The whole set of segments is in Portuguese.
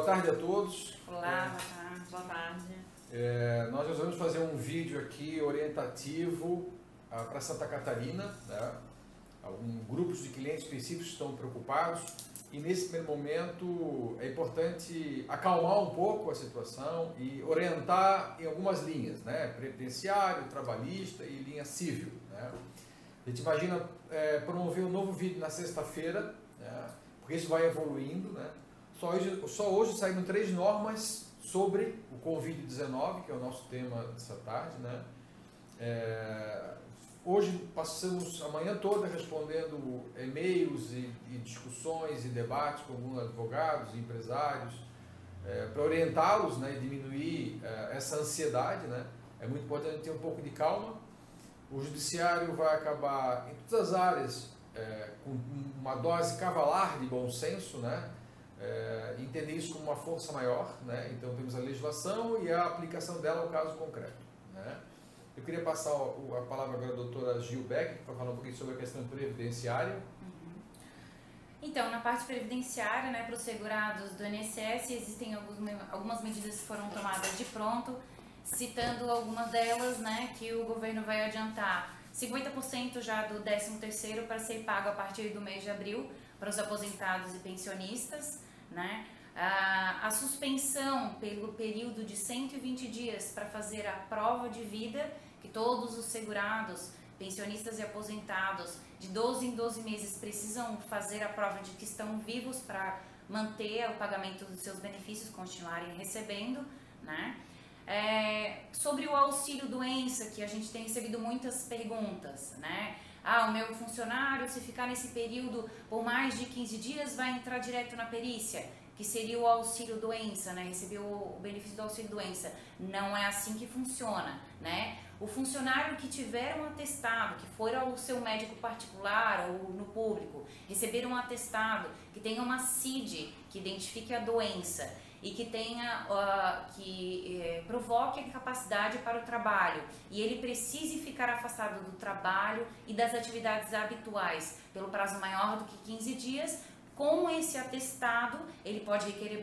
boa tarde a todos. Olá, boa tarde. Boa tarde. É, nós resolvemos fazer um vídeo aqui orientativo ah, para Santa Catarina. Né? Alguns grupos de clientes específicos estão preocupados e nesse primeiro momento é importante acalmar um pouco a situação e orientar em algumas linhas, né? previdenciário, trabalhista e linha civil. Né? A gente imagina é, promover um novo vídeo na sexta-feira, né? porque isso vai evoluindo. Né? Só, hoje, só hoje saíram três normas sobre o Covid-19, que é o nosso tema dessa tarde. Né? É, Hoje passamos a manhã toda respondendo e-mails e, e discussões e debates com alguns advogados e empresários é, para orientá-los né, e diminuir é, essa ansiedade. Né? É muito importante ter um pouco de calma. O judiciário vai acabar em todas as áreas é, com uma dose cavalar de bom senso, né? É, entender isso como uma força maior. Né? Então temos a legislação e a aplicação dela ao caso concreto. Né? Eu queria passar a palavra agora à doutora Gil Beck, para falar um pouquinho sobre a questão previdenciária. Uhum. Então, na parte previdenciária, né, para os segurados do INSS, existem algumas medidas que foram tomadas de pronto, citando algumas delas, né, que o governo vai adiantar 50% já do 13º para ser pago a partir do mês de abril para os aposentados e pensionistas, né? a, suspensão pelo período de 120 dias para fazer a prova de vida que todos os segurados, pensionistas e aposentados, de 12 em 12 meses precisam fazer a prova de que estão vivos para manter o pagamento dos seus benefícios, continuarem recebendo, né? É, sobre o auxílio doença, que a gente tem recebido muitas perguntas, né? Ah, o meu funcionário, se ficar nesse período por mais de 15 dias, vai entrar direto na perícia que seria o auxílio doença, né? Receber o benefício do auxílio doença. Não é assim que funciona, né? O funcionário que tiver um atestado, que for ao seu médico particular ou no público, receber um atestado, que tenha uma CID, que identifique a doença e que tenha uh, que eh, provoque a capacidade para o trabalho. E ele precise ficar afastado do trabalho e das atividades habituais. Pelo prazo maior do que 15 dias, com esse atestado, ele pode requerer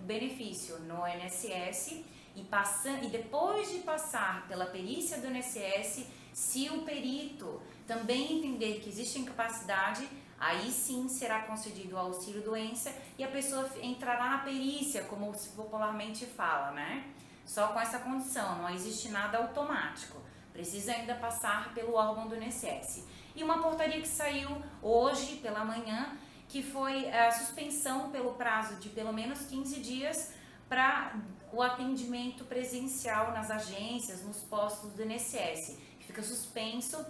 benefício no INSS e, passa, e depois de passar pela perícia do INSS, se o perito também entender que existe incapacidade, aí sim será concedido o auxílio doença e a pessoa entrará na perícia, como se popularmente fala, né? Só com essa condição, não existe nada automático. Precisa ainda passar pelo órgão do INSS. E uma portaria que saiu hoje pela manhã que foi a suspensão pelo prazo de pelo menos 15 dias para o atendimento presencial nas agências, nos postos do INSS, fica suspenso,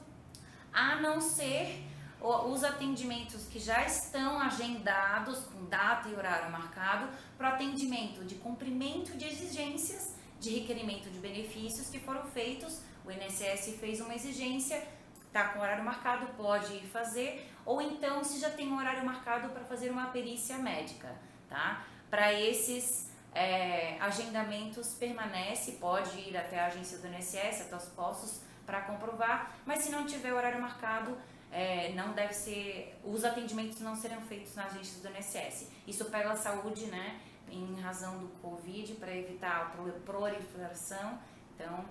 a não ser os atendimentos que já estão agendados com data e horário marcado para atendimento de cumprimento de exigências de requerimento de benefícios que foram feitos. O INSS fez uma exigência, está com horário marcado, pode ir fazer, ou então se já tem um horário marcado para fazer uma perícia médica, tá? Para esses é, agendamentos permanece, pode ir até a agência do INSS, até os postos para comprovar, mas se não tiver horário marcado, é, não deve ser, os atendimentos não serão feitos na agência do INSS. Isso pela saúde, né, em razão do Covid, para evitar a proliferação. Então,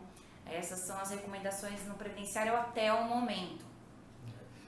essas são as recomendações no previdenciário até o momento.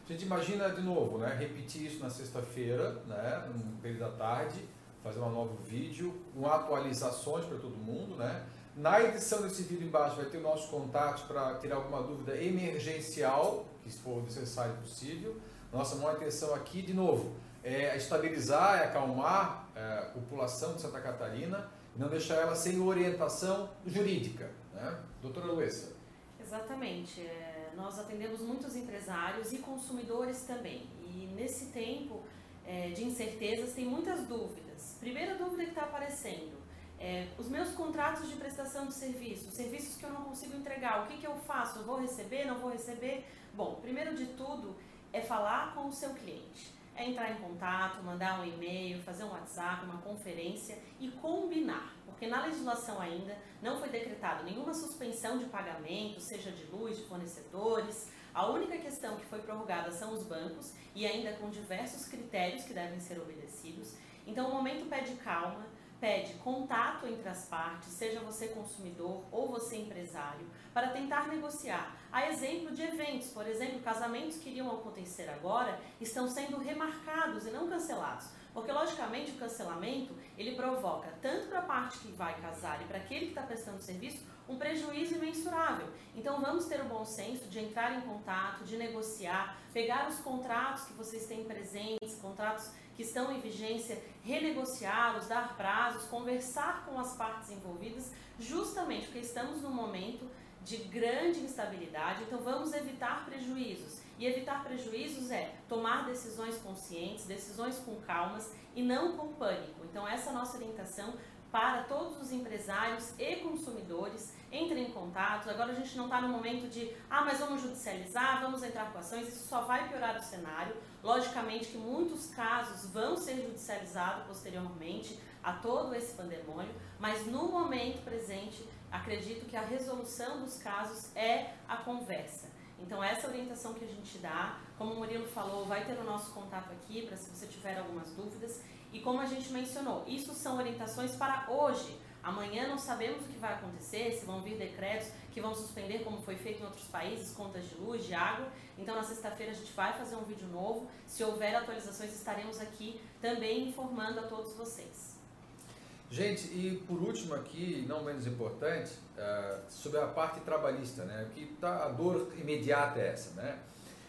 A gente imagina de novo, né, repetir isso na sexta-feira, né, no período da tarde, fazer um novo vídeo, com atualizações para todo mundo, né? Na edição desse vídeo embaixo vai ter o nosso contato para tirar alguma dúvida emergencial, que se for necessário e possível. Nossa maior intenção aqui, de novo, é estabilizar, é acalmar a população de Santa Catarina não deixar ela sem orientação jurídica. Né? Doutora Luessa. Exatamente. É nós atendemos muitos empresários e consumidores também. E nesse tempo é, de incertezas tem muitas dúvidas. Primeira dúvida que está aparecendo é, os meus contratos de prestação de serviço, serviços que eu não consigo entregar, o que, que eu faço? Eu vou receber, não vou receber? Bom, primeiro de tudo é falar com o seu cliente. É entrar em contato, mandar um e-mail, fazer um WhatsApp, uma conferência e combinar porque na legislação ainda não foi decretado nenhuma suspensão de pagamento, seja de luz, de fornecedores. A única questão que foi prorrogada são os bancos e ainda com diversos critérios que devem ser obedecidos. Então o momento pede calma, pede contato entre as partes, seja você consumidor ou você empresário, para tentar negociar. A exemplo de eventos, por exemplo, casamentos que iriam acontecer agora estão sendo remarcados e não cancelados. Porque, logicamente, o cancelamento ele provoca tanto para a parte que vai casar e para aquele que está prestando serviço um prejuízo imensurável. Então, vamos ter o bom senso de entrar em contato, de negociar, pegar os contratos que vocês têm presentes, contratos que estão em vigência, renegociá-los, dar prazos, conversar com as partes envolvidas, justamente porque estamos num momento de grande instabilidade, então vamos evitar prejuízos. E evitar prejuízos é tomar decisões conscientes, decisões com calmas e não com pânico. Então essa é a nossa orientação para todos os empresários e consumidores. Entrem em contato. Agora a gente não está no momento de, ah, mas vamos judicializar, vamos entrar com ações. Isso só vai piorar o cenário. Logicamente que muitos casos vão ser judicializados posteriormente a todo esse pandemônio, mas no momento presente, acredito que a resolução dos casos é a conversa. Então, essa orientação que a gente dá, como o Murilo falou, vai ter o nosso contato aqui para se você tiver algumas dúvidas. E como a gente mencionou, isso são orientações para hoje. Amanhã não sabemos o que vai acontecer, se vão vir decretos que vão suspender, como foi feito em outros países, contas de luz, de água. Então, na sexta-feira, a gente vai fazer um vídeo novo. Se houver atualizações, estaremos aqui também informando a todos vocês. Gente, e por último aqui, não menos importante, uh, sobre a parte trabalhista, né? Que tá, a dor imediata é essa, né?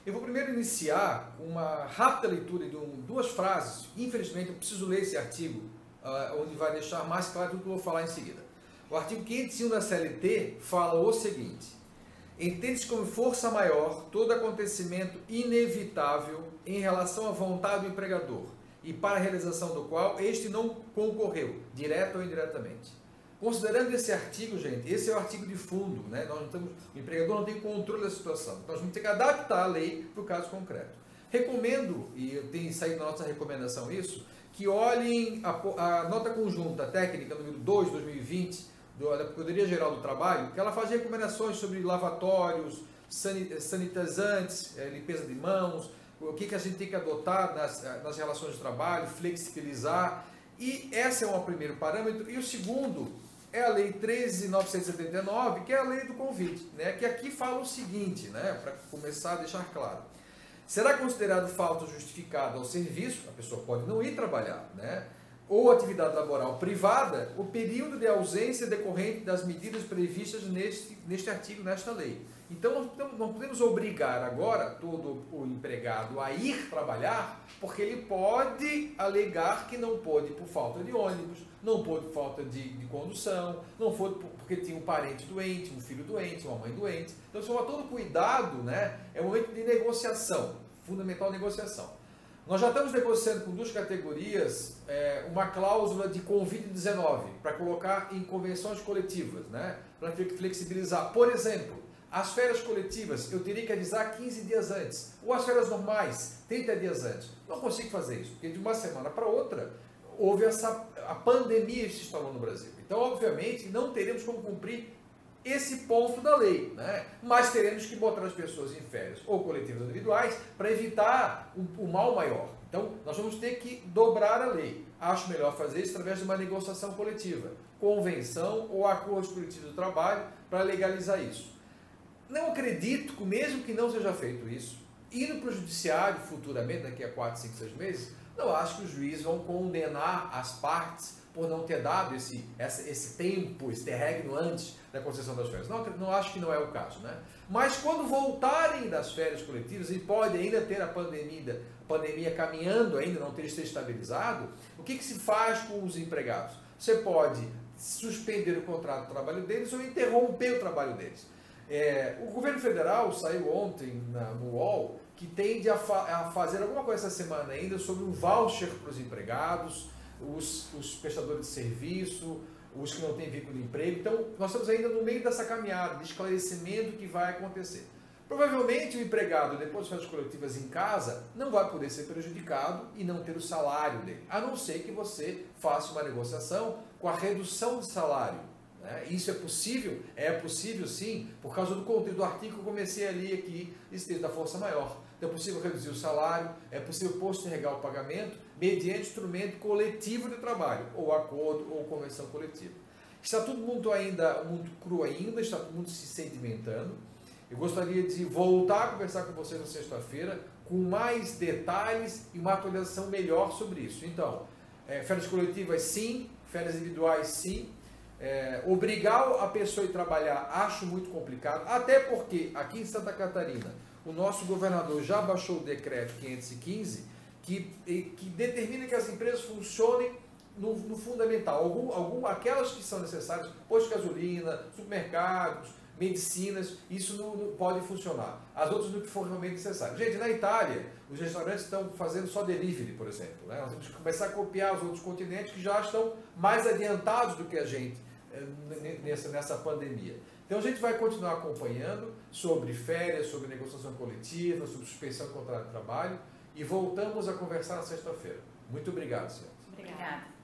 Eu vou primeiro iniciar uma rápida leitura de um, duas frases. Infelizmente, eu preciso ler esse artigo, uh, onde vai deixar mais claro tudo que eu vou falar em seguida. O artigo 505 da CLT fala o seguinte: entende-se como força maior todo acontecimento inevitável em relação à vontade do empregador e para a realização do qual este não concorreu, direto ou indiretamente. Considerando esse artigo, gente, esse é o artigo de fundo, né? Nós não temos, o empregador não tem controle da situação. Nós vamos ter que adaptar a lei para o caso concreto. Recomendo, e tenho saído na nossa recomendação isso, que olhem a, a nota conjunta técnica número 2 de 2020 do, da Procuradoria Geral do Trabalho, que ela faz recomendações sobre lavatórios, sanitizantes, é, limpeza de mãos, o que, que a gente tem que adotar nas, nas relações de trabalho, flexibilizar. E esse é um primeiro parâmetro. E o segundo é a Lei 13.979, que é a lei do convite, né? que aqui fala o seguinte, né? para começar a deixar claro. Será considerado falta justificada ao serviço, a pessoa pode não ir trabalhar, né? ou atividade laboral privada, o período de ausência decorrente das medidas previstas neste, neste artigo, nesta lei. Então não podemos obrigar agora todo o empregado a ir trabalhar, porque ele pode alegar que não pôde por falta de ônibus, não pôde por falta de, de condução, não foi porque tinha um parente doente, um filho doente, uma mãe doente. Então, se todo cuidado, né, é um momento de negociação, fundamental negociação. Nós já estamos negociando com duas categorias é, uma cláusula de Covid-19 para colocar em convenções coletivas, né, para flexibilizar. Por exemplo, as férias coletivas eu teria que avisar 15 dias antes, ou as férias normais 30 dias antes. Não consigo fazer isso, porque de uma semana para outra houve essa a pandemia se instalou no Brasil. Então, obviamente, não teremos como cumprir esse ponto da lei, né? mas teremos que botar as pessoas em férias ou coletivas individuais para evitar o, o mal maior. Então, nós vamos ter que dobrar a lei. Acho melhor fazer isso através de uma negociação coletiva, convenção ou acordo coletivo do trabalho para legalizar isso. Não acredito que, mesmo que não seja feito isso, indo para o judiciário futuramente, daqui a 4, 5, 6 meses, não acho que os juízes vão condenar as partes por não ter dado esse, esse, esse tempo, esse terregno antes da concessão das férias. Não, não acho que não é o caso. Né? Mas quando voltarem das férias coletivas e pode ainda ter a pandemia, a pandemia caminhando ainda, não ter estabilizado, o que, que se faz com os empregados? Você pode suspender o contrato de trabalho deles ou interromper o trabalho deles. É, o governo federal saiu ontem na, no UOL que tende a, fa a, fazer alguma coisa essa semana ainda sobre um voucher para os empregados, os, prestadores de serviço, os que não têm vínculo de emprego. Então, nós estamos ainda no meio dessa caminhada de esclarecimento que vai acontecer. Provavelmente o empregado, depois das férias coletivas em casa, não vai poder ser prejudicado e não ter o salário dele, a não ser que você faça uma negociação com a redução de salário? Isso é possível? É possível sim, por causa do conteúdo do artigo que eu comecei ali aqui, esteja da força maior. Então é possível reduzir o salário, é possível postergar o pagamento mediante instrumento coletivo de trabalho, ou acordo ou convenção coletiva. Está todo mundo ainda muito cru ainda, está todo mundo se sedimentando. Eu gostaria de voltar a conversar com vocês na sexta-feira com mais detalhes e uma atualização melhor sobre isso. Então, é, férias coletivas sim, férias individuais sim, é, obrigar a pessoa a trabalhar acho muito complicado, até porque aqui em Santa Catarina o nosso governador já baixou o decreto 515 que, que determina que as empresas funcionem no, no fundamental, algum, algum, aquelas que são necessárias, postos de gasolina, supermercados, medicinas, isso não, não, pode funcionar. As outras no que for realmente necessário. Gente, na Itália, os restaurantes estão fazendo só delivery, por exemplo. Né? Nós temos que começar a copiar os outros continentes que já estão mais adiantados do que a gente nessa, nessa pandemia. Então a gente vai continuar acompanhando sobre férias, sobre negociação coletiva, sobre suspensão do contrato de trabalho e voltamos a conversar na sexta-feira. Muito obrigado, senhor. Obrigada.